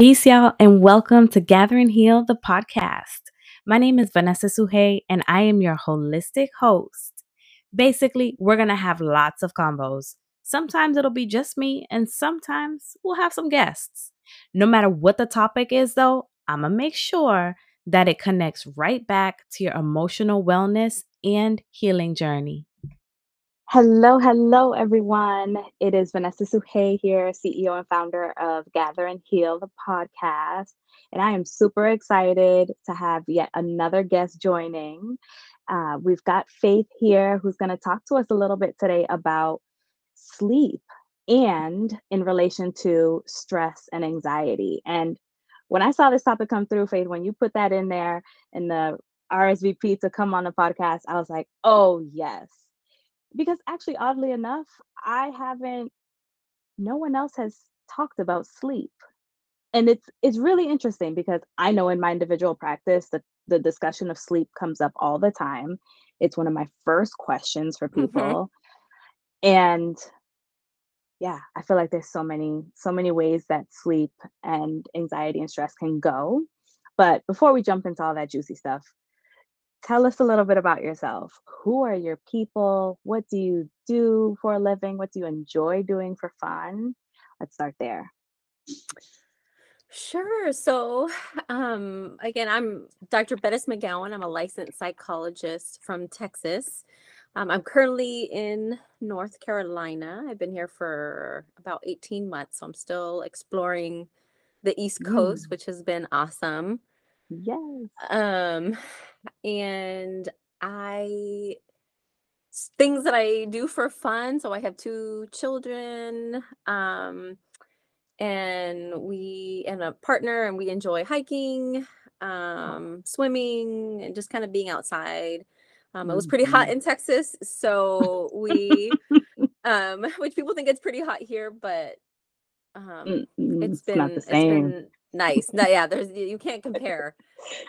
Peace, y'all, and welcome to Gather and Heal, the podcast. My name is Vanessa Sujey, and I am your holistic host. Basically, we're going to have lots of combos. Sometimes it'll be just me, and sometimes we'll have some guests. No matter what the topic is, though, I'm going to make sure that it connects right back to your emotional wellness and healing journey. Hello, hello, everyone. It is Vanessa Sujey here, CEO and founder of Gather and Heal, the podcast. And I am super excited to have yet another guest joining. Uh, we've got Faith here who's going to talk to us a little bit today about sleep and in relation to stress and anxiety. And when I saw this topic come through, Faith, when you put that in there in the RSVP to come on the podcast, I was like, oh, yes because actually oddly enough i haven't no one else has talked about sleep and it's it's really interesting because i know in my individual practice that the discussion of sleep comes up all the time it's one of my first questions for mm-hmm. people mm-hmm. and yeah i feel like there's so many so many ways that sleep and anxiety and stress can go but before we jump into all that juicy stuff tell us a little bit about yourself. Who are your people? What do you do for a living? What do you enjoy doing for fun? Let's start there. Sure. So, um, again, I'm Dr. Perez McGowan. I'm a licensed psychologist from Texas. Um, I'm currently in North Carolina. I've been here for about 18 months. So I'm still exploring the East Coast, mm. which has been awesome. Yes. Um, and I things that I do for fun. So I have two children, um, and we and a partner, and we enjoy hiking, um, swimming, and just kind of being outside. Um, it was pretty hot mm-hmm. in Texas, so we, um, which people think it's pretty hot here, but um, it's, it's been it's been nice. No, yeah, there's you can't compare.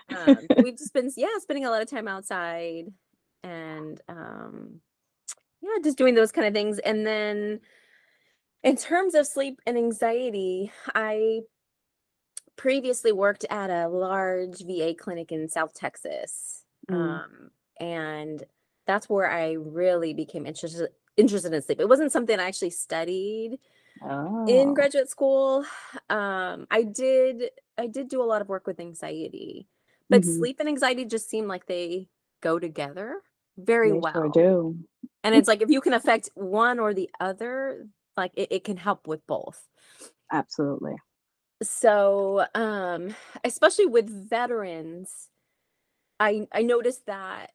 Um, we've just been yeah spending a lot of time outside and um, yeah, just doing those kind of things. And then in terms of sleep and anxiety, I previously worked at a large VA clinic in South Texas. Mm. Um, and that's where I really became interested interested in sleep. It wasn't something I actually studied oh. in graduate school. Um, I did I did do a lot of work with anxiety, but mm-hmm. sleep and anxiety just seem like they go together very they well. Sure do. And it's like if you can affect one or the other, like it, it can help with both. Absolutely. So, um, especially with veterans, I I noticed that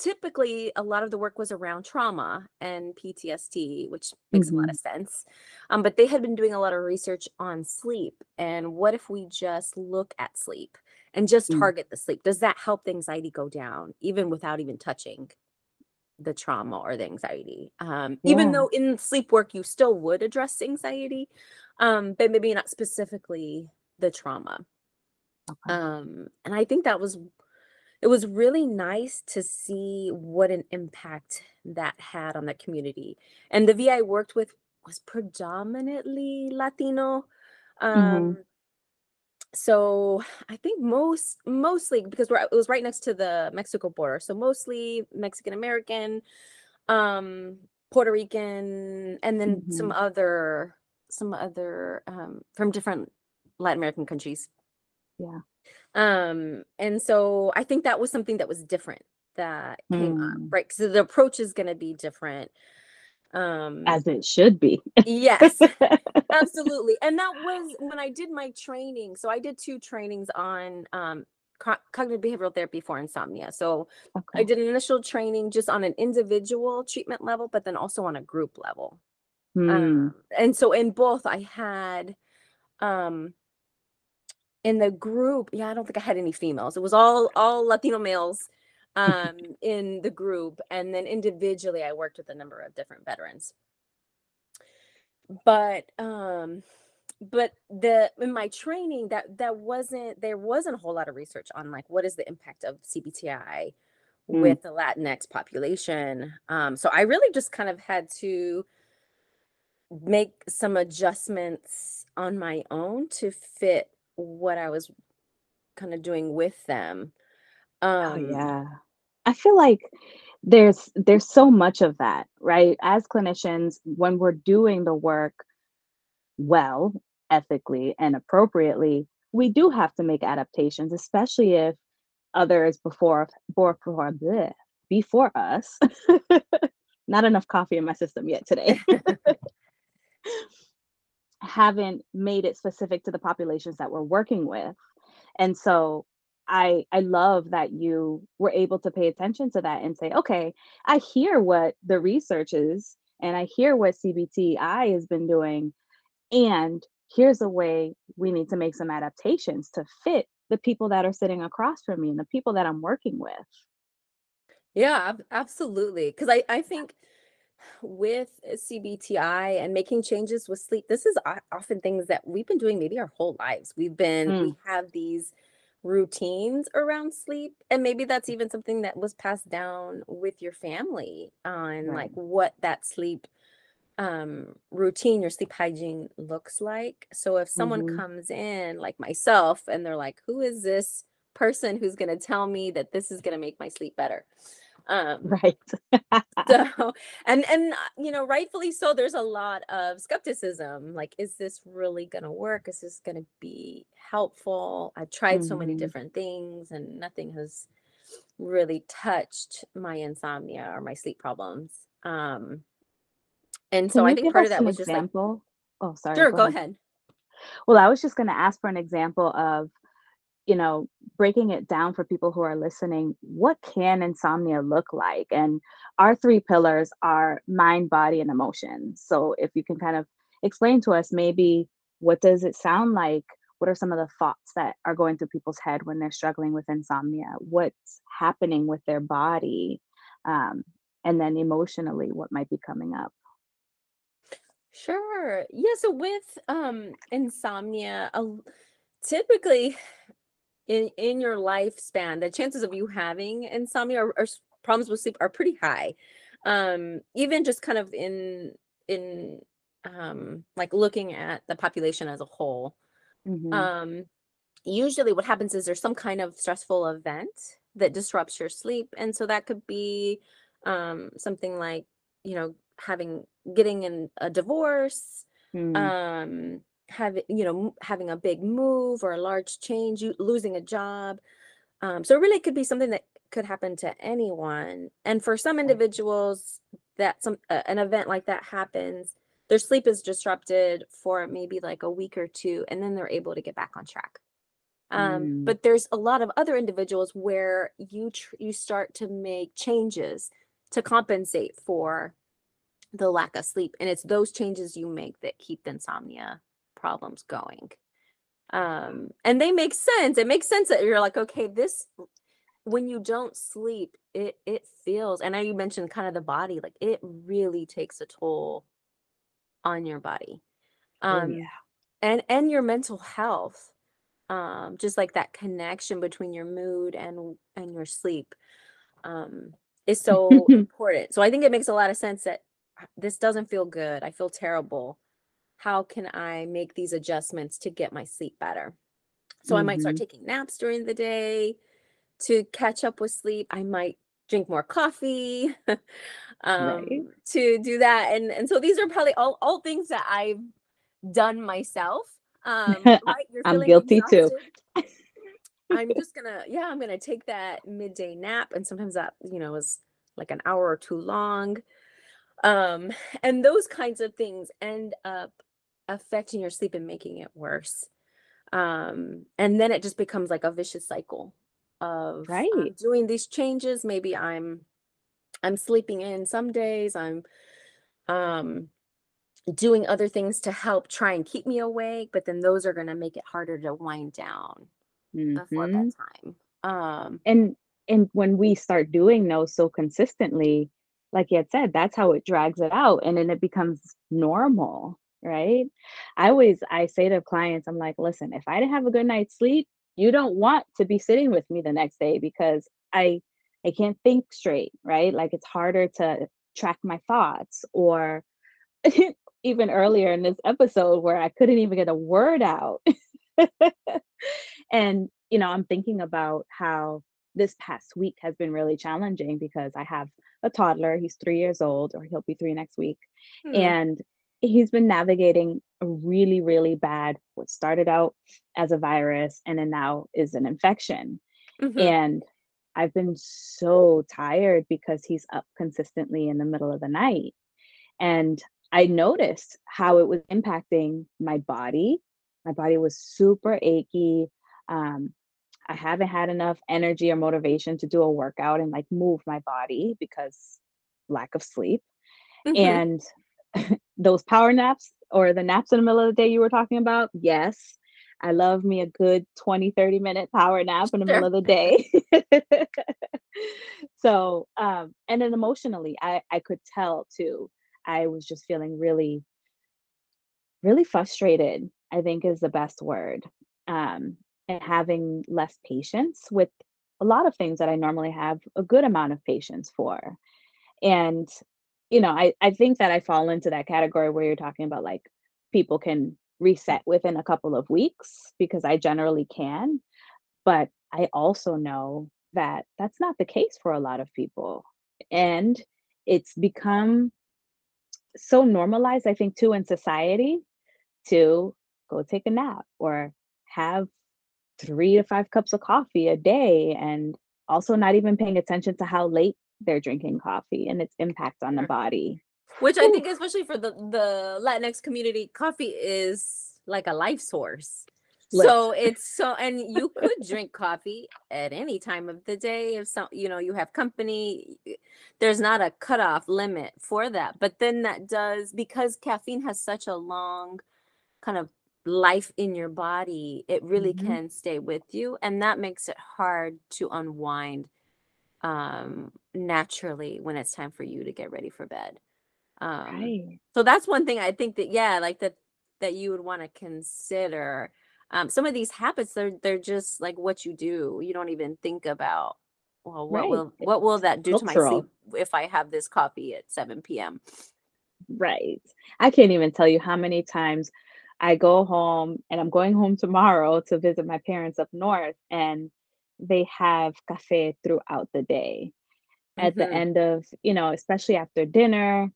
typically a lot of the work was around trauma and PTSD, which makes mm-hmm. a lot of mm-hmm. sense. Um, but they had been doing a lot of research on sleep. And what if we just look at sleep and just mm-hmm. target the sleep? Does that help the anxiety go down, even without even touching the trauma or the anxiety? Um, yeah. Even though in sleep work you still would address anxiety, um, but maybe not specifically the trauma. Okay. Um, and I think that was it was really nice to see what an impact that had on the community. And the VA I worked with was predominantly Latino. Mm-hmm. Um, so I think most mostly because we're it was right next to the Mexico border, so mostly Mexican American, um, Puerto Rican, and then some mm-hmm. other some other um, from different Latin American countries. Yeah. Um, and so I think that was something that was different that came up, mm. right? So the approach is going to be different. Um, as it should be. yes, absolutely. And that was when I did my training. So I did two trainings on um, co- cognitive behavioral therapy for insomnia. So okay. I did an initial training just on an individual treatment level, but then also on a group level. Hmm. Um, and so in both, I had um in the group yeah i don't think i had any females it was all all latino males um in the group and then individually i worked with a number of different veterans but um but the in my training that that wasn't there wasn't a whole lot of research on like what is the impact of cbti mm. with the latinx population um so i really just kind of had to make some adjustments on my own to fit what I was kind of doing with them. Oh Um, yeah. I feel like there's there's so much of that, right? As clinicians, when we're doing the work well, ethically and appropriately, we do have to make adaptations, especially if others before before before, bleh, before us. Not enough coffee in my system yet today. haven't made it specific to the populations that we're working with. And so I I love that you were able to pay attention to that and say, okay, I hear what the research is and I hear what CBTI has been doing and here's a way we need to make some adaptations to fit the people that are sitting across from me and the people that I'm working with. yeah, absolutely. Because I, I think with CBTI and making changes with sleep, this is often things that we've been doing maybe our whole lives. We've been, we Mm, have these routines around sleep, and maybe that's even something that was passed down with your family on right. like what that sleep um routine, your sleep hygiene looks like. So if someone hmm comes in like myself and they're like, who is this person who's going to tell me that this is going to make my sleep better? Um Right. so and and uh, you know rightfully so there's a lot of skepticism like is this really going to work is this going to be helpful i've tried so many hmm different things and nothing has really touched my insomnia or my sleep problems um and so i think part of that was just like example? Oh, sorry, sure go go ahead. ahead Well, I was just going to ask for an example of you know, breaking it down for people who are listening, what can insomnia look like? And our three pillars are mind, body, and emotion. So if you can kind of explain to us maybe what does it sound like? What are some of the thoughts that are going through people's head when they're struggling with insomnia? What's happening with their body? Um, and then emotionally, what might be coming up? sure yeah so with um insomnia typically in in your lifespan, the chances of you having insomnia or, or problems with sleep are pretty high. Um, even just kind of in in um like looking at the population as a whole. hmm Um, usually what happens is there's some kind of stressful event that disrupts your sleep. And so that could be um something like, you know, having getting in a divorce, mm um having you know having a big move or a large change you losing a job. Um so it really could be something that could happen to anyone. And for some individuals that some uh, an event like that happens their sleep is disrupted for maybe like a week or two and then they're able to get back on track. Um mm. but there's a lot of other individuals where you tr- you start to make changes to compensate for the lack of sleep and it's those changes you make that keep the insomnia problems going. Um and they make sense it makes sense that you're like okay this when you don't sleep it it feels and now you mentioned kind of the body like it really takes a toll on your body. Oh, um yeah. and and your mental health um just like that connection between your mood and and your sleep um is so important. So i think it makes a lot of sense that "Uh, this doesn't feel good i feel terrible how can i make these adjustments to get my sleep better so i might start hmm taking naps during the day to catch up with sleep i might drink more coffee Right. um to do that and and so these are probably all all things that i've done myself um right I'm guilty too. I'm just gonna, yeah, I'm gonna take that midday nap. And sometimes that, you know, is like an hour or two long. Um, and those kinds of things end up affecting your sleep and making it worse. Um, and then it just becomes like a vicious cycle of Right. doing these changes. Maybe I'm I'm sleeping in some days, I'm um doing other things to help try and keep me awake, but then those are gonna make it harder to wind down before hmm bedtime. Um, And and when we start doing those so consistently, like you had said, that's how it drags it out and then it becomes normal, right? I always I say to clients, I'm like, listen, if I didn't have a good night's sleep, you don't want to be sitting with me the next day because I I can't think straight, right? Like it's harder to track my thoughts or even earlier in this episode where I couldn't even get a word out. and, you know, I'm thinking about how this past week has been really challenging because I have a toddler. He's three years old, or he'll be three next week. Hmm. And he's been navigating a really, really bad, what started out as a virus and then now is an infection. Mm-hmm. And I've been so tired because he's up consistently in the middle of the night. And I noticed how it was impacting my body. My body was super achy. Um, I haven't had enough energy or motivation to do a workout and like move my body because lack of sleep. Mm-hmm. And those power naps or the naps in the middle of the day you were talking about, yes, I love me a good 20, 30 minute power nap in the sure. middle of the day. so, um, and then emotionally, I, I could tell too, I was just feeling really, really frustrated, I think is the best word. Um, and having less patience with a lot of things that I normally have a good amount of patience for. And, you know, I, I think that I fall into that category where you're talking about like people can mm. reset within a couple of weeks because I generally can. But I also know that that's not the case for a lot of people. And it's become so normalized, I think, too, in society to go take a nap or have three to five cups of coffee a day and also not even paying attention to how late they're drinking coffee and its impact on the body which I think, especially for the the Latinx community, coffee is like a life source. So it's so, and you could drink coffee at any time of the day if some, you know, you have company. There's not a cutoff limit for that, but then that does because caffeine has such a long kind of life in your body. It really mm-hmm. can stay with you, and that makes it hard to unwind um naturally when it's time for you to get ready for bed. Um, right. So that's one thing I think that yeah, like that that you would want to consider. Um, some of these habits they're they're just like what you do. You don't even think about well what right. will what will that do to my sleep if I have this coffee at 7 p.m. Right. I can't even tell you how many times I go home and I'm going home tomorrow to visit my parents up north and they have cafe throughout the day. At mm-hmm. the end of, you know, especially after dinner,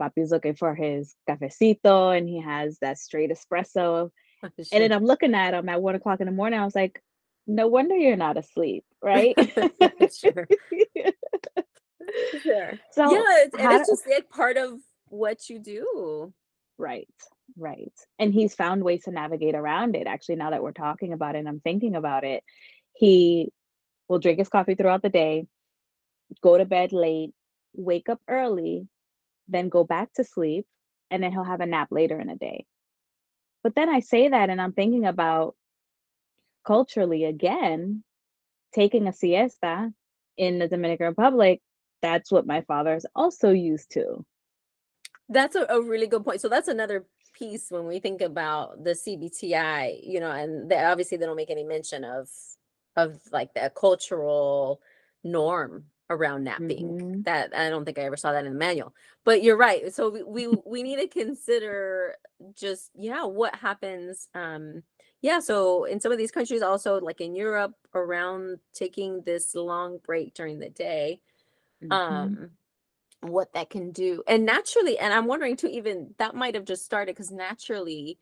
Papi's looking for his cafecito and he has that straight espresso. And then I'm looking at him at one o'clock in the morning. I was like, no wonder you're not asleep, right? sure. sure. So yeah, it's, and it's just like part of what you do. Right, right. And he's found ways to navigate around it. Actually, now that we're talking about it and I'm thinking about it, he will drink his coffee throughout the day, go to bed late, wake up early, then go back to sleep, and then he'll have a nap later in the day. But then I say that, and I'm thinking about culturally again, taking a siesta in the Dominican Republic. That's what my father is also used to. That's a, a really good point. So that's another piece when we think about the CBTI, you know, and they, obviously they don't make any mention of of like the cultural norm around napping. Mm-hmm. That I don't think I ever saw that in the manual. But you're right. So we we, we need to consider just yeah, what happens um yeah, so in some of these countries also like in Europe around taking this long break during the day mm-hmm. um what that can do. And naturally and I'm wondering too even that might have just started cuz naturally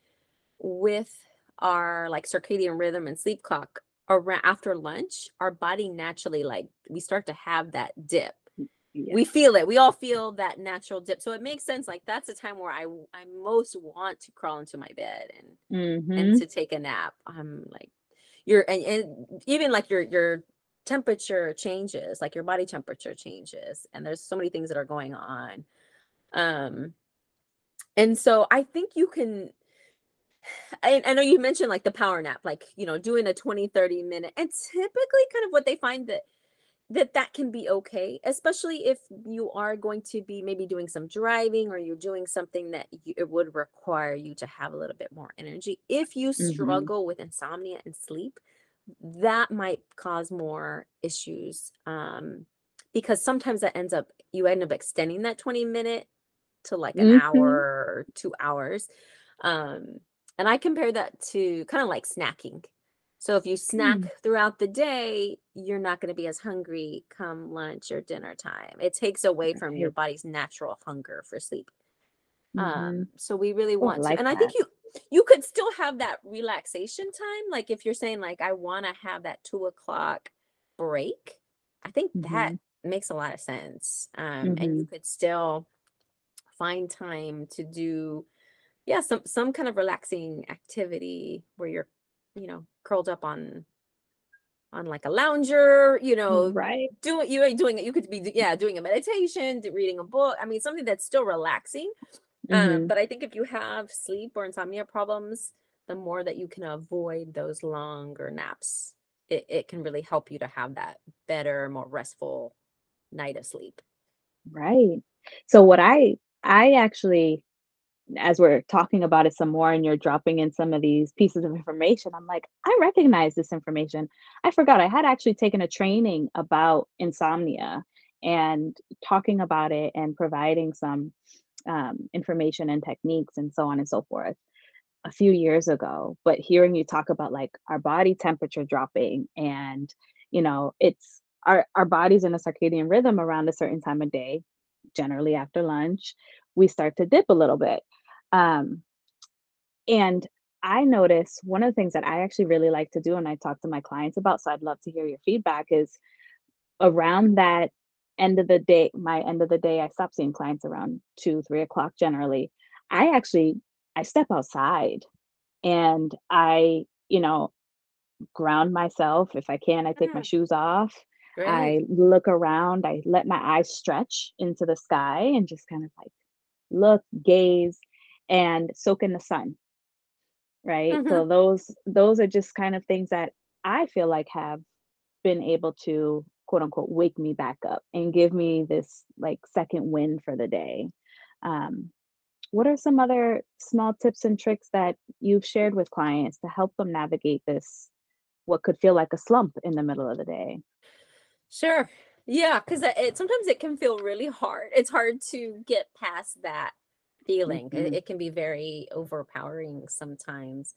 with our like circadian rhythm and sleep clock around after lunch, our body naturally like we start to have that dip. Yeah. We feel it. We all feel that natural dip. So it makes sense. Like that's the time where I I most want to crawl into my bed and mm-hmm. and to take a nap. I'm like you're and, and even like your your temperature changes, like your body temperature changes, and there's so many things that are going on. Um and so I think you can I, I know you mentioned like the power nap, like, you know, doing a 20, 30 minute. And typically kind of what they find that that that can be okay, especially if you are going to be maybe doing some driving or you're doing something that you, it would require you to have a little bit more energy. If you mm-hmm. struggle with insomnia and sleep, that might cause more issues um, because sometimes that ends up you end up extending that 20 minute to like an Mhm. hour or two hours. Um, and I compare that to kind of like snacking. So if you snack Mm. throughout the day, you're not going to be as hungry come lunch or dinner time. It takes away from your body's natural hunger for sleep. Mhm. Um, so we really Oh, want to, like and I think you you could still have that relaxation time. Like if you're saying like I want to have that two o'clock break, I think that Mhm. makes a lot of sense. Um, and you Mhm. could still find time to do yeah some some kind of relaxing activity where you're you know curled up on on like a lounger you know Right. doing you ain't doing it you could be yeah doing a meditation reading a book i mean something that's still relaxing um Mhm. but i think if you have sleep or insomnia problems the more that you can avoid those longer naps it, it can really help you to have that better more restful night of sleep Right. So what I I actually as we're talking about it some more and you're dropping in some of these pieces of information, I'm like, I recognize this information. I forgot I had actually taken a training about insomnia and talking about it and providing some um, information and techniques and so on and so forth a few years ago. But hearing you talk about like our body temperature dropping and you know, it's our our body's in a circadian rhythm around a certain time of day, generally after lunch, we start to dip a little bit. Um, and I notice one of the things that I actually really like to do and I talk to my clients about, so I'd love to hear your feedback, is around that end of the day, my end of the day, I stop seeing clients around two, three o'clock generally. I actually I step outside and I, you know, ground myself. If I can, I take my Mm, shoes off. great I look around, I let my eyes stretch into the sky and just kind of like look, gaze, and soak in the sun, right? hmm So those those are just kind of things that I feel like have been able to quote unquote wake me back up and give me this like second win for the day. Um, what are some other small tips and tricks that you've shared with clients to help them navigate this what could feel like a slump in the middle of the day? Sure. Yeah, because it- sometimes it can feel really hard. It's hard to get past that feeling. It, Mhm. it can be very overpowering sometimes.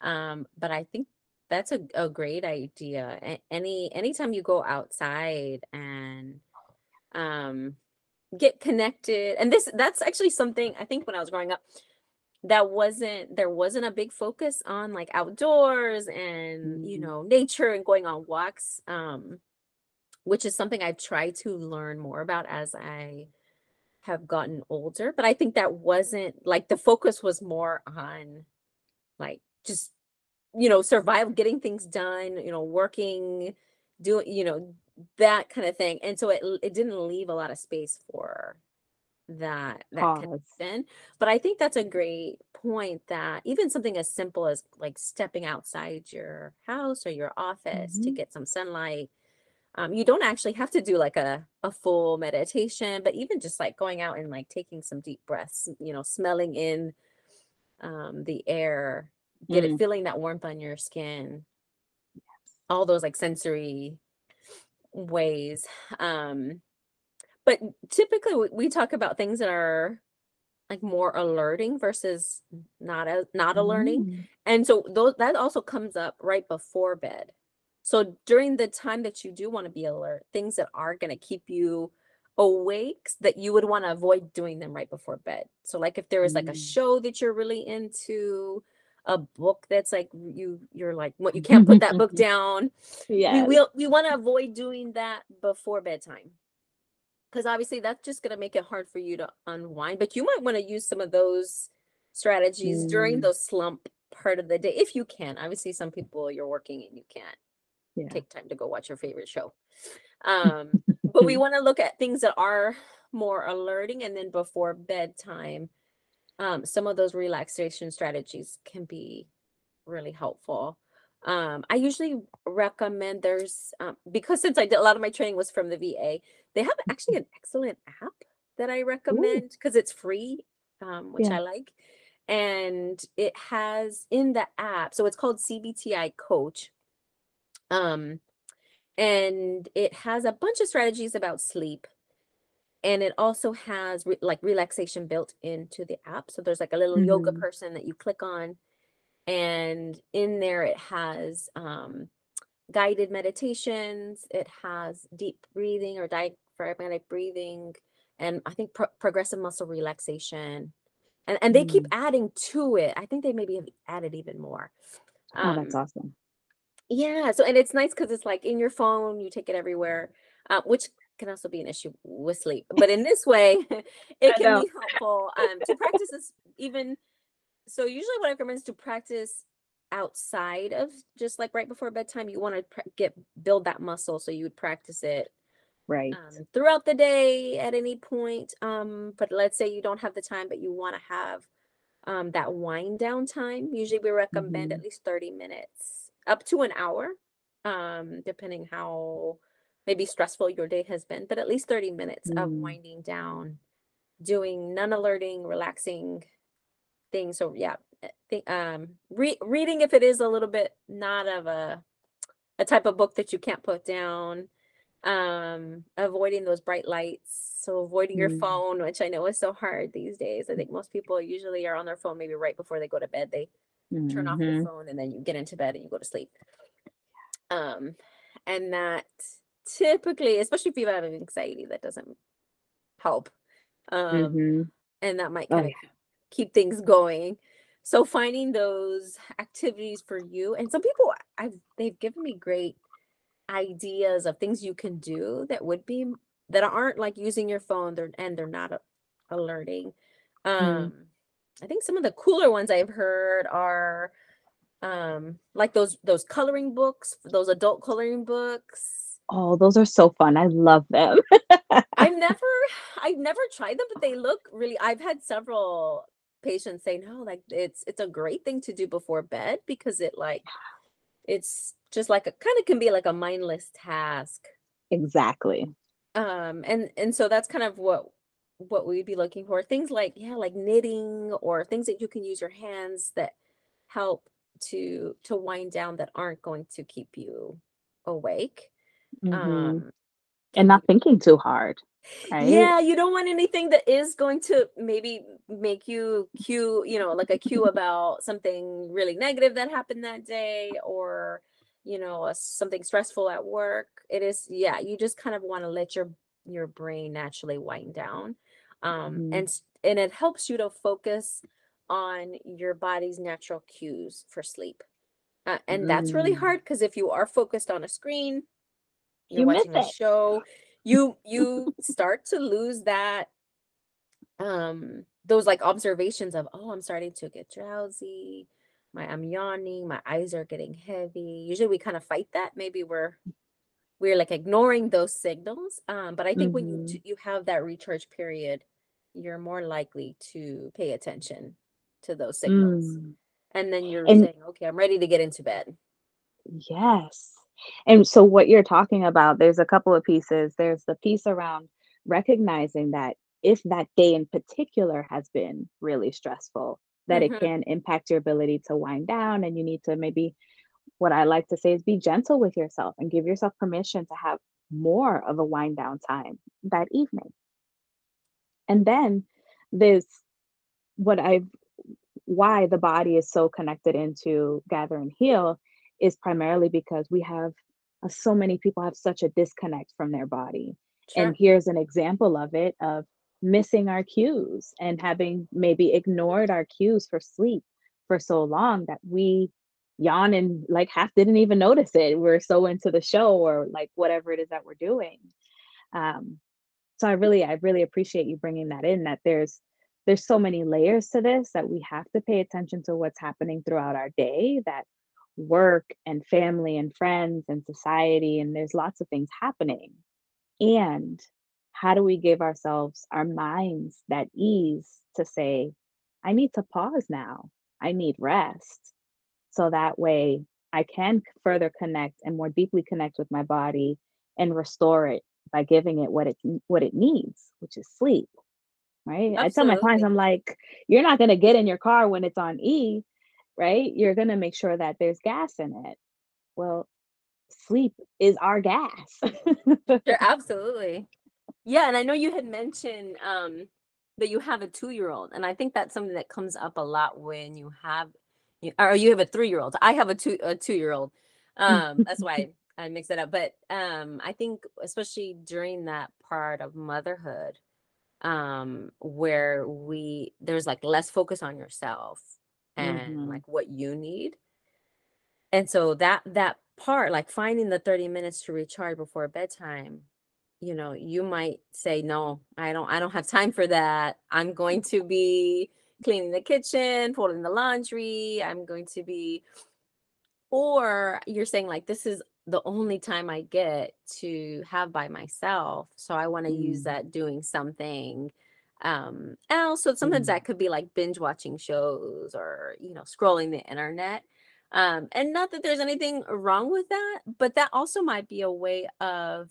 Um, but I think that's a, a great idea. A- Any anytime you go outside and um get connected, and this that's actually something I think when I was growing up, that wasn't there wasn't a big focus on like outdoors and you Mm, know nature and going on walks. Um, which is something I've tried to learn more about as I have gotten older. But I think that wasn't like the focus was more on like just, you know, survival getting things done, you know, working, doing, you know, that kind of thing. And so it it didn't leave a lot of space for that that pause. connection. But I think that's a great point that even something as simple as like stepping outside your house or your office to Mhm. get some sunlight um, you don't actually have to do like a, a full meditation, but even just like going out and like taking some deep breaths, you know, smelling in um, the air, get it Mm, feeling that warmth on your skin, all those like sensory ways. Um, but typically we, we talk about things that are like more alerting versus not a, not alerting. mm, And so those that also comes up right before bed. So during the time that you do want to be alert, things that are going to keep you awake that you would want to avoid doing them right before bed. So like if there is like a mm. show that you're really into, a book that's like you you're like what you can't put that book down. Yeah. We will we want to avoid doing that before bedtime because obviously that's just going to make it hard for you to unwind but you might want to use some of those strategies during Mm, the slump part of the day if you can obviously some people you're working and you can't yeah. take time to go watch your favorite show um but we want to look at things that are more alerting and then before bedtime um some of those relaxation strategies can be really helpful. Um, I usually recommend there's um, because since I did a lot of my training was from the VA, they have actually an excellent app that I recommend because it's free, um, which yeah. I like. And it has in the app, so it's called CBTI Coach. Um, and it has a bunch of strategies about sleep and it also has re- like relaxation built into the app. So there's like a little yoga Mhm. person that you click on, and in there it has um, guided meditations. It has deep breathing or diaphragmatic breathing, and I think pro- progressive muscle relaxation. And and they keep Mm. adding to it. I think they maybe have added even more. Oh, that's Um, awesome. Yeah, so and it's nice because it's like in your phone, you take it everywhere, uh, which can also be an issue with sleep. But in this way, it I can know. be helpful um, to practice this even. So usually, what I recommend is to practice outside of just like right before bedtime. You want to pr- get build that muscle, so you would practice it Right. um, throughout the day at any point. Um, but let's say you don't have the time, but you want to have um, that wind down time. Usually, we recommend at Mhm. least 30 minutes, up to an hour, um, depending how maybe stressful your day has been, but at least 30 minutes of Mm. winding down, doing non alerting, relaxing things. So, yeah. Think, um, re- reading if it is a little bit not of a a type of book that you can't put down um avoiding those bright lights so avoiding your Mm. phone which i know is so hard these days i think most people usually are on their phone maybe right before they go to bed they turn off your Mhm. phone and then you get into bed and you go to sleep um and that typically especially if you have anxiety that doesn't help um Mhm. and that might Oh, kind of yeah. keep things going so finding those activities for you and some people i've they've given me great ideas of things you can do that would be that aren't like using your phone they're, and they're not a- alerting Mm. um i think some of the cooler ones i've heard are um like those those coloring books those adult coloring books Oh, those are so fun. I love them. i've never i've never tried them but they look really i've had several patients say no like it's it's a great thing to do before bed because it like it's just like a kind of can be like a mindless task Exactly. um and and so that's kind of what what we'd be looking for things like yeah like knitting or things that you can use your hands that help to to wind down that aren't going to keep you awake Mhm. um And not thinking too hard, right? yeah you don't want anything that is going to maybe make you cue you know like a cue about something really negative that happened that day or you know uh, something stressful at work it is yeah you just kind of want to let your your brain naturally wind down um Mhm. and s- and it helps you to focus on your body's natural cues for sleep uh, and that's really Mm. hard because if you are focused on a screen you're You miss watching a it. show you you start to lose that um those like observations of oh i'm starting to get drowsy my i'm yawning my eyes are getting heavy usually we kind of fight that maybe we're we're like ignoring those signals um but i think when you Mhm. do, you have that recharge period you're more likely to pay attention to those signals Mm. and then you're And saying okay i'm ready to get into bed yes. And so what you're talking about, there's a couple of pieces. There's the piece around recognizing that if that day in particular has been really stressful, that it hmm can impact your ability to wind down and you need to maybe what I like to say is be gentle with yourself and give yourself permission to have more of a wind down time that evening. And then this, what I've why the body is so connected into gather and heal is primarily because we have uh, so many people have such a disconnect from their body. And here's an example of it of missing our cues and having maybe ignored our cues for sleep for so long that we yawn and like half didn't even notice it. We're so into the show or like whatever it is that we're doing. Um, so I really, I really appreciate you bringing that in. That there's there's so many layers to this that we have to pay attention to what's happening throughout our day. That work and family and friends and society and there's lots of things happening. And how do we give ourselves our minds that ease to say, I need to pause now. I need rest. So that way I can further connect and more deeply connect with my body and restore it by giving it what it what it needs, which is sleep. Right? I tell my clients, I'm like, you're not gonna get in your car when it's on E, right? You're gonna make sure that there's gas in it. Well, sleep is our gas. sure absolutely Yeah, and I know you had mentioned um that you have a two-year-old, and I think that's something that comes up a lot when you have you, or you have a three-year-old. I have a two a two-year-old. Um, that's why I, mix it up. But um, I think especially during that part of motherhood, um, where we there's like less focus on yourself and Mhm. like what you need. And so that that part, like finding the 30 minutes to recharge before bedtime, you know, you might say, no, I don't, I don't have time for that. I'm going to be cleaning the kitchen, folding the laundry. I'm going to be, or you're saying like, this is the only time I get to have by myself. So I want to use Mm. that doing something um else. So sometimes Mm. that could be like binge watching shows or, you know, scrolling the internet. Um, and not that there's anything wrong with that, but that also might be a way of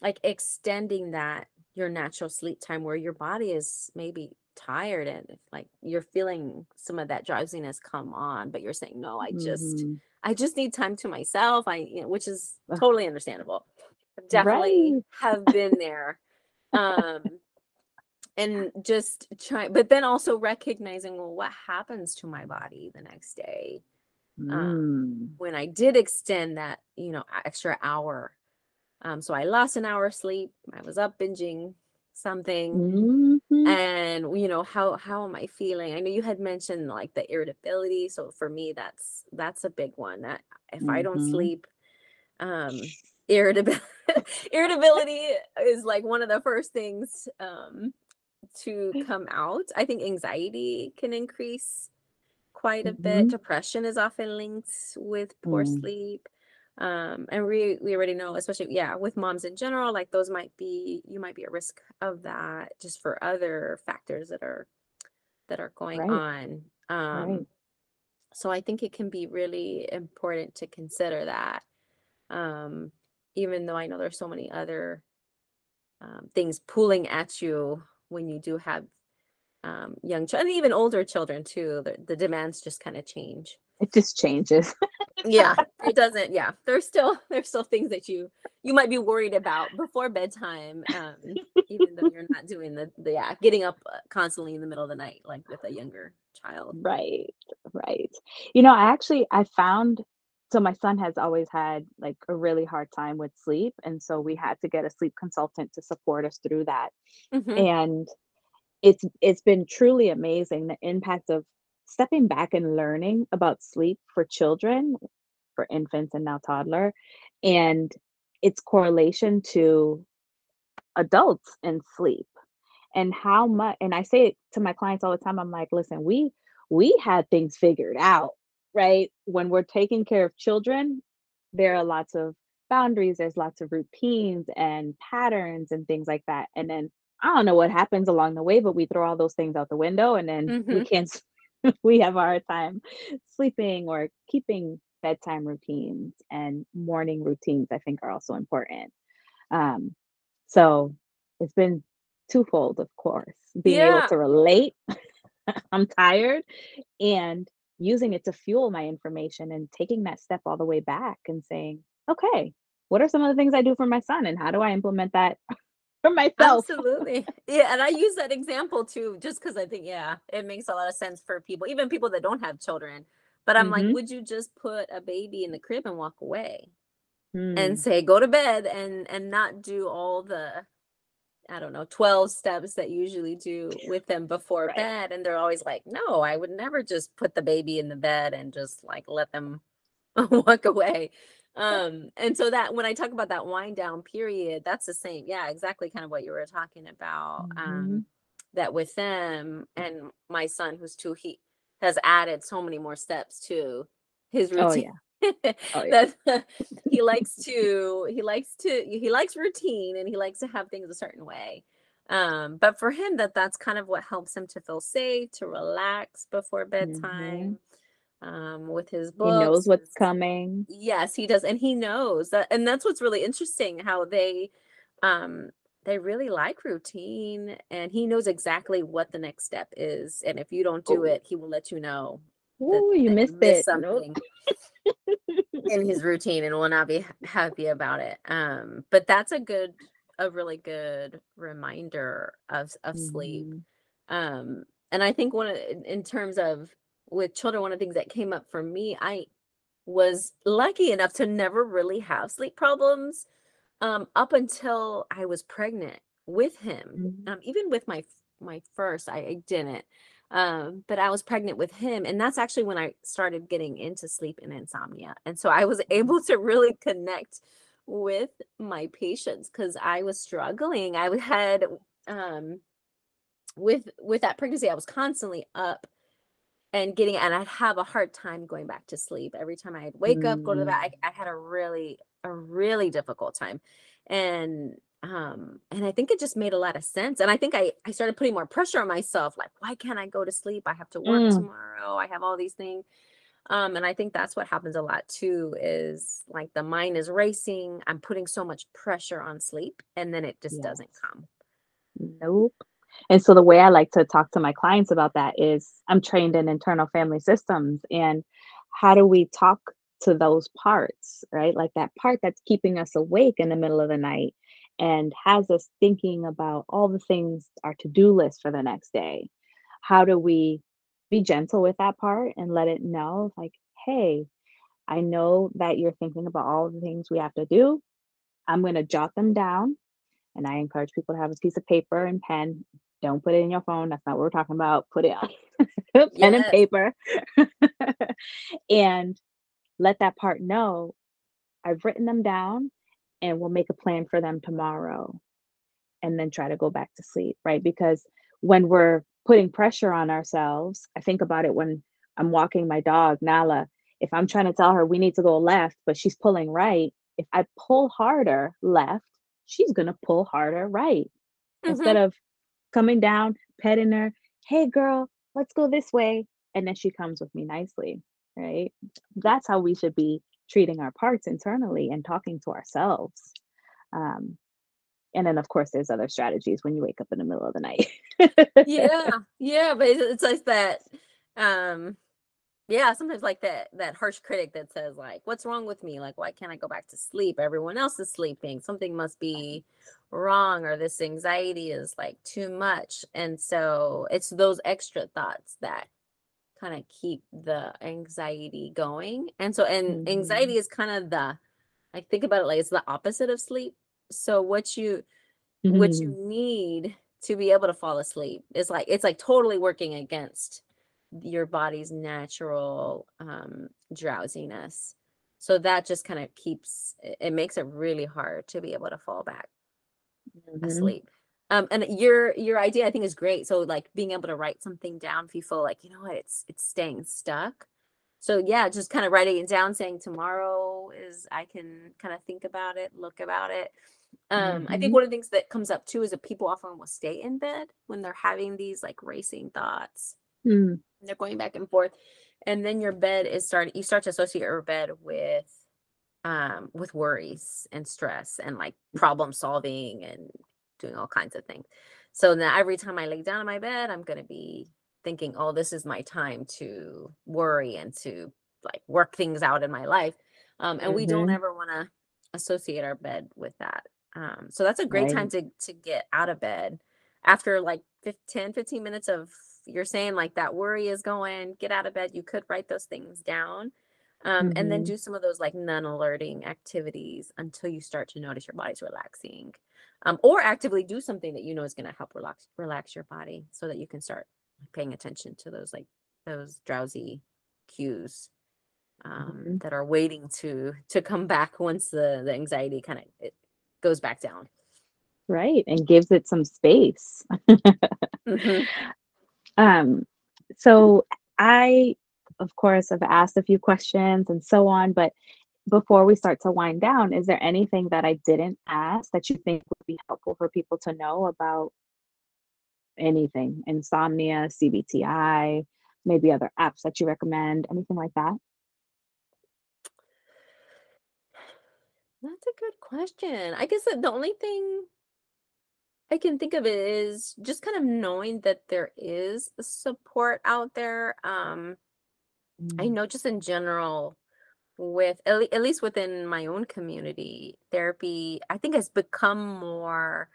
like extending that your natural sleep time where your body is maybe tired and if, like you're feeling some of that drowsiness come on but you're saying no i just Mhm. i just need time to myself i you know, which is totally understandable definitely Right. have been there um and just trying but then also recognizing well what happens to my body the next day um, Mm. when I did extend that, you know, extra hour. Um, so I lost an hour of sleep. I was up binging something, Mhm. and you know how how am I feeling? I know you had mentioned like the irritability. So for me, that's that's a big one. That if I don't Mhm. sleep, um, irritability irritability is like one of the first things um to come out. I think anxiety can increase quite a bit. Mhm. Depression is often linked with poor Mm. sleep. Um, and we we already know, especially yeah, with moms in general, like those might be you might be at risk of that just for other factors that are that are going Right. on. Right. Um, so I think it can be really important to consider that. Um, even though I know there's so many other um, things pulling at you when you do have um, young children, and even older children too. The, the demands just kind of change. It just changes. Yeah, it doesn't. Yeah, there's still there's still things that you you might be worried about before bedtime, um, even though you're not doing the, the yeah getting up uh, constantly in the middle of the night like with a younger child. Right. Right. You know, I actually I found so my son has always had like a really hard time with sleep, and so we had to get a sleep consultant to support us through that. hmm And it's it's been truly amazing the impact of stepping back and learning about sleep for children, for infants and now toddler, and its correlation to adults and sleep and how much and I say it to my clients all the time. I'm like, listen, we we had things figured out, right? When we're taking care of children, there are lots of boundaries, there's lots of routines and patterns and things like that. And then I don't know what happens along the way, but we throw all those things out the window and then we hmm can't we have a hard time sleeping or keeping bedtime routines and morning routines, I think are also important. Um, so it's been twofold, of course, being able to relate, I'm tired, and using it to fuel my information and taking that step all the way back and saying, okay, what are some of the things I do for my son and how do I implement that for myself? absolutely. Yeah, and I use that example too, just because I think yeah, it makes a lot of sense for people, even people that don't have children. But I'm like, hmm would you just put a baby in the crib and walk away? and Mm, say go to bed and and not do all the I don't know 12 steps that you usually do with them before right. bed and they're always like no I would never just put the baby in the bed and just like let them walk away um and so that when I talk about that wind down period that's the same yeah exactly kind of what you were talking about hmm um that with them and my son who's 2 he has added so many more steps to his routine Oh routine yeah. Oh yeah. that he likes to he likes to he likes routine and he likes to have things a certain way um but for him that that's kind of what helps him to feel safe to relax before hmm bedtime um with his He knows what's coming. yes he does and he knows that and that's what's really interesting how they um they really like routine and he knows exactly what the next step is and if you don't do Oh, it he will let you know oh, you missed it. Something in his routine and will not be happy about it. Um, but that's a good, a really good reminder of of sleep. Mhm. Um, and I think one in terms of with children, one of the things that came up for me, I was lucky enough to never really have sleep problems um, up until I was pregnant with him. Mhm. Um, even with my my first, I, I didn't. Um, but I was pregnant with him, and that's actually when I started getting into sleep and insomnia. And so I was able to really connect with my patients because I was struggling. I had um with with that pregnancy, I was constantly up and getting and I'd have a hard time going back to sleep. Every time I'd wake up, go to the bed, Mm. I, I had a really, a really difficult time. And um, and I think it just made a lot of sense. And I think I I started putting more pressure on myself, like, why can't I go to sleep? I have to work Mm. tomorrow. I have all these things. Um, and I think that's what happens a lot too, is like the mind is racing. I'm putting so much pressure on sleep, and then it just doesn't come. Nope. And so the way I like to talk to my clients about that is I'm trained in internal family systems and how do we talk to those parts, right? Like that part that's keeping us awake in the middle of the night and has us thinking about all the things, our to-do list for the next day. How do we be gentle with that part and let it know like, hey, I know that you're thinking about all the things we have to do. I'm going to jot them down and I encourage people to have a piece of paper and pen. Don't put it in your phone. That's not what we're talking about. Put it on pen and paper and let that part know I've written them down and we'll make a plan for them tomorrow and then try to go back to sleep, right? Because when we're putting pressure on ourselves, I think about it when I'm walking my dog, Nala. If I'm trying to tell her we need to go left, but she's pulling right, if I pull harder left, she's going to pull harder right. Instead Mhm. of coming down, petting her, hey girl, let's go this way. And then she comes with me nicely, right? That's how we should be treating our parts internally and talking to ourselves. Um, and then, of course, there's other strategies when you wake up in the middle of the night. Yeah, yeah, but it's, it's like that. Um, yeah, sometimes like that that harsh critic that says like, "What's wrong with me? Like, why can't I go back to sleep? Everyone else is sleeping. Something must be wrong, or this anxiety is like too much." And so it's those extra thoughts that kind of keep the anxiety going. And so, and Mhm. anxiety is kind of the, I think about it like it's the opposite of sleep. So what you what you Mhm. need to be able to fall asleep is like it's like totally working against your body's natural um drowsiness so that just kind of keeps it makes it really hard to be able to fall back Mhm. asleep um and your your idea i think is great so like being able to write something down if you feel like you know what it's it's staying stuck so yeah just kind of writing it down saying tomorrow is i can kind of think about it look about it um, I think Mhm. one of the things that comes up too is that people often will stay in bed when they're having these like racing thoughts. Mm. They're going back and forth, and then your bed is starting. You start to associate your bed with, um, with worries and stress and like problem solving and doing all kinds of things. So now every time I lay down in my bed, I'm gonna be thinking, "Oh, this is my time to worry and to like work things out in my life." Um, and we don't Mhm. ever want to associate our bed with that. Um, so that's a great time to to get out of bed after like 15, 10, 15 minutes of you're saying like that worry is going, get out of bed. You could write those things down. Um, and then Mhm. do some of those like non-alerting activities until you start to notice your body's relaxing. Um, or actively do something that you know is going to help relax relax your body so that you can start paying attention to those like those drowsy cues um, Mhm. that are waiting to to come back once the the anxiety kind of it goes back down. Right. And gives it some space. Mhm. Um, so I, of course, have asked a few questions and so on, but before we start to wind down, is there anything that I didn't ask that you think would be helpful for people to know about anything? Insomnia, CBTI, maybe other apps that you recommend, anything like that? That's a good question. I guess the only thing I can think of is just kind of knowing that there is support out there. Um, I Mm, know just in general with at, le- at least within my own community, therapy I think has become more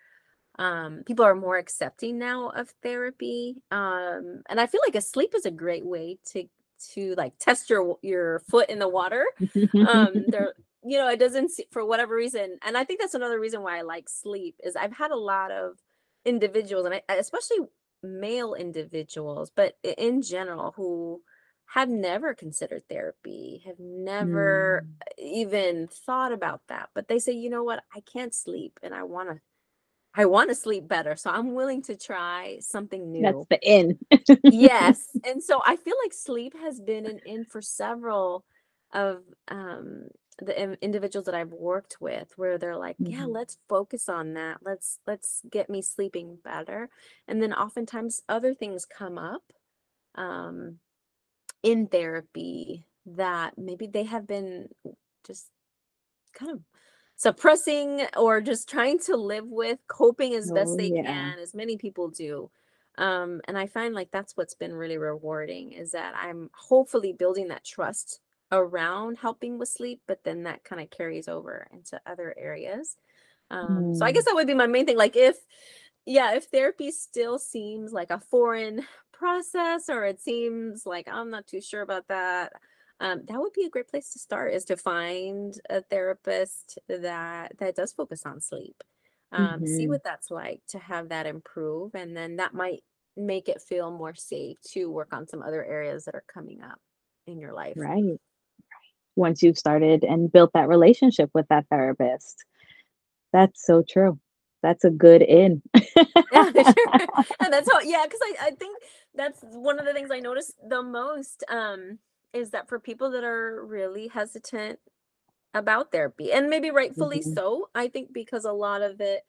um, people are more accepting now of therapy. Um, and I feel like a sleep is a great way to to like test your your foot in the water. Um, there, you know, it doesn't for whatever reason, and I think that's another reason why I like sleep is I've had a lot of individuals, and I, especially male individuals, but in general, who have never considered therapy, have never Mm. even thought about that. But they say, you know what, I can't sleep and I want to I want to sleep better. So I'm willing to try something new. That's the in. Yes. And so I feel like sleep has been an in for several of um the individuals that I've worked with where they're like, yeah, Mhm. let's focus on that. Let's let's get me sleeping better. And then oftentimes other things come up um in therapy that maybe they have been just kind of suppressing or just trying to live with, coping as best Oh, they yeah. can, as many people do. Um, and I find like that's what's been really rewarding is that I'm hopefully building that trust around helping with sleep, but then that kind of carries over into other areas. Um, so I guess Mm. that would be my main thing. Like if, yeah, if therapy still seems like a foreign process or it seems like I'm not too sure about that, um, that would be a great place to start is to find a therapist that that does focus on sleep. Um, see Mhm. what that's like to have that improve, and then that might make it feel more safe to work on some other areas that are coming up in your life. Right. Once you've started and built that relationship with that therapist. That's so true. That's a good in. Yeah, sure. And that's how, yeah, because I, I think that's one of the things I notice the most um, is that for people that are really hesitant about therapy, and maybe rightfully Mhm. so, I think because a lot of it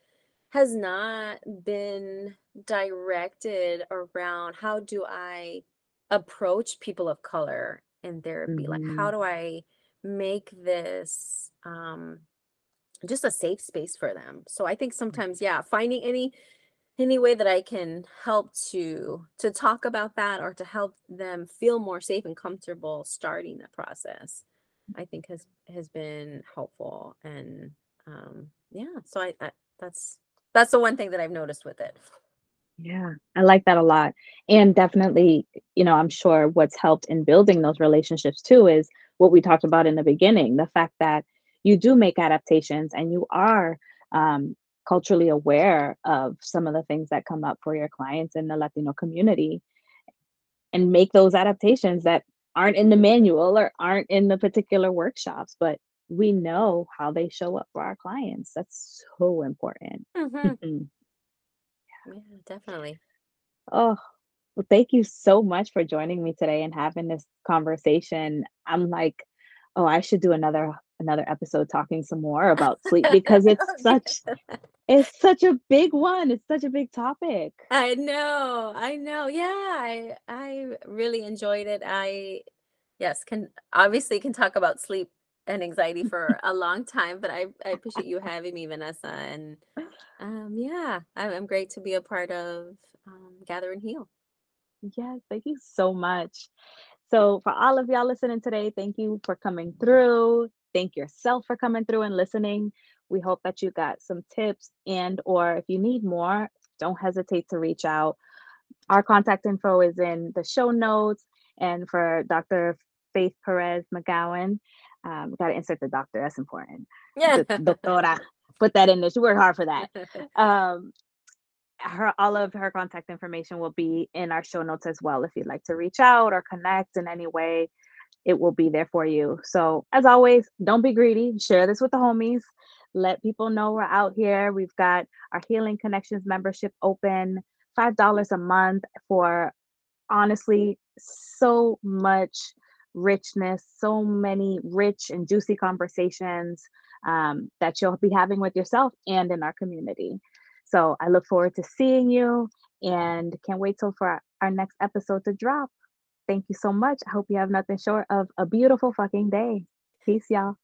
has not been directed around how do I approach people of color in therapy? Like, how Mhm. do I make this um, just a safe space for them? So I think sometimes, yeah, finding any any way that I can help to to talk about that or to help them feel more safe and comfortable starting the process, I think has has been helpful. And um, yeah, so I, I that's that's the one thing that I've noticed with it. Yeah, I like that a lot. And definitely, you know, I'm sure what's helped in building those relationships too is what we talked about in the beginning, the fact that you do make adaptations and you are um, culturally aware of some of the things that come up for your clients in the Latino community and make those adaptations that aren't in the manual or aren't in the particular workshops, but we know how they show up for our clients. That's so important. hmm Yeah, definitely. Oh, well, thank you so much for joining me today and having this conversation. I'm like, oh, I should do another another episode talking some more about sleep because it's such it's such a big one. It's such a big topic. I know, I know. Yeah, I I really enjoyed it. I yes, can obviously can talk about sleep and anxiety for a long time, but I I appreciate you having me, Vanessa. And um yeah, I'm, I'm great to be a part of um, Gather and Heal. Yes, thank you so much. So, for all of y'all listening today, thank you for coming through. Thank yourself for coming through and listening. We hope that you got some tips and or if you need more, don't hesitate to reach out. Our contact info is in the show notes. And for Dr. Faith Perez McGowan, um, got to insert the doctor. That's important. Yeah. Doctora. Put that in there. She worked hard for that. Um, her all of her contact information will be in our show notes as well. If you'd like to reach out or connect in any way, it will be there for you. So as always, don't be greedy. Share this with the homies. Let people know we're out here. We've got our Healing Connections membership open, five dollars a month for honestly so much richness, so many rich and juicy conversations um, that you'll be having with yourself and in our community. So I look forward to seeing you and can't wait till for our, our next episode to drop. Thank you so much. I hope you have nothing short of a beautiful fucking day. Peace, y'all.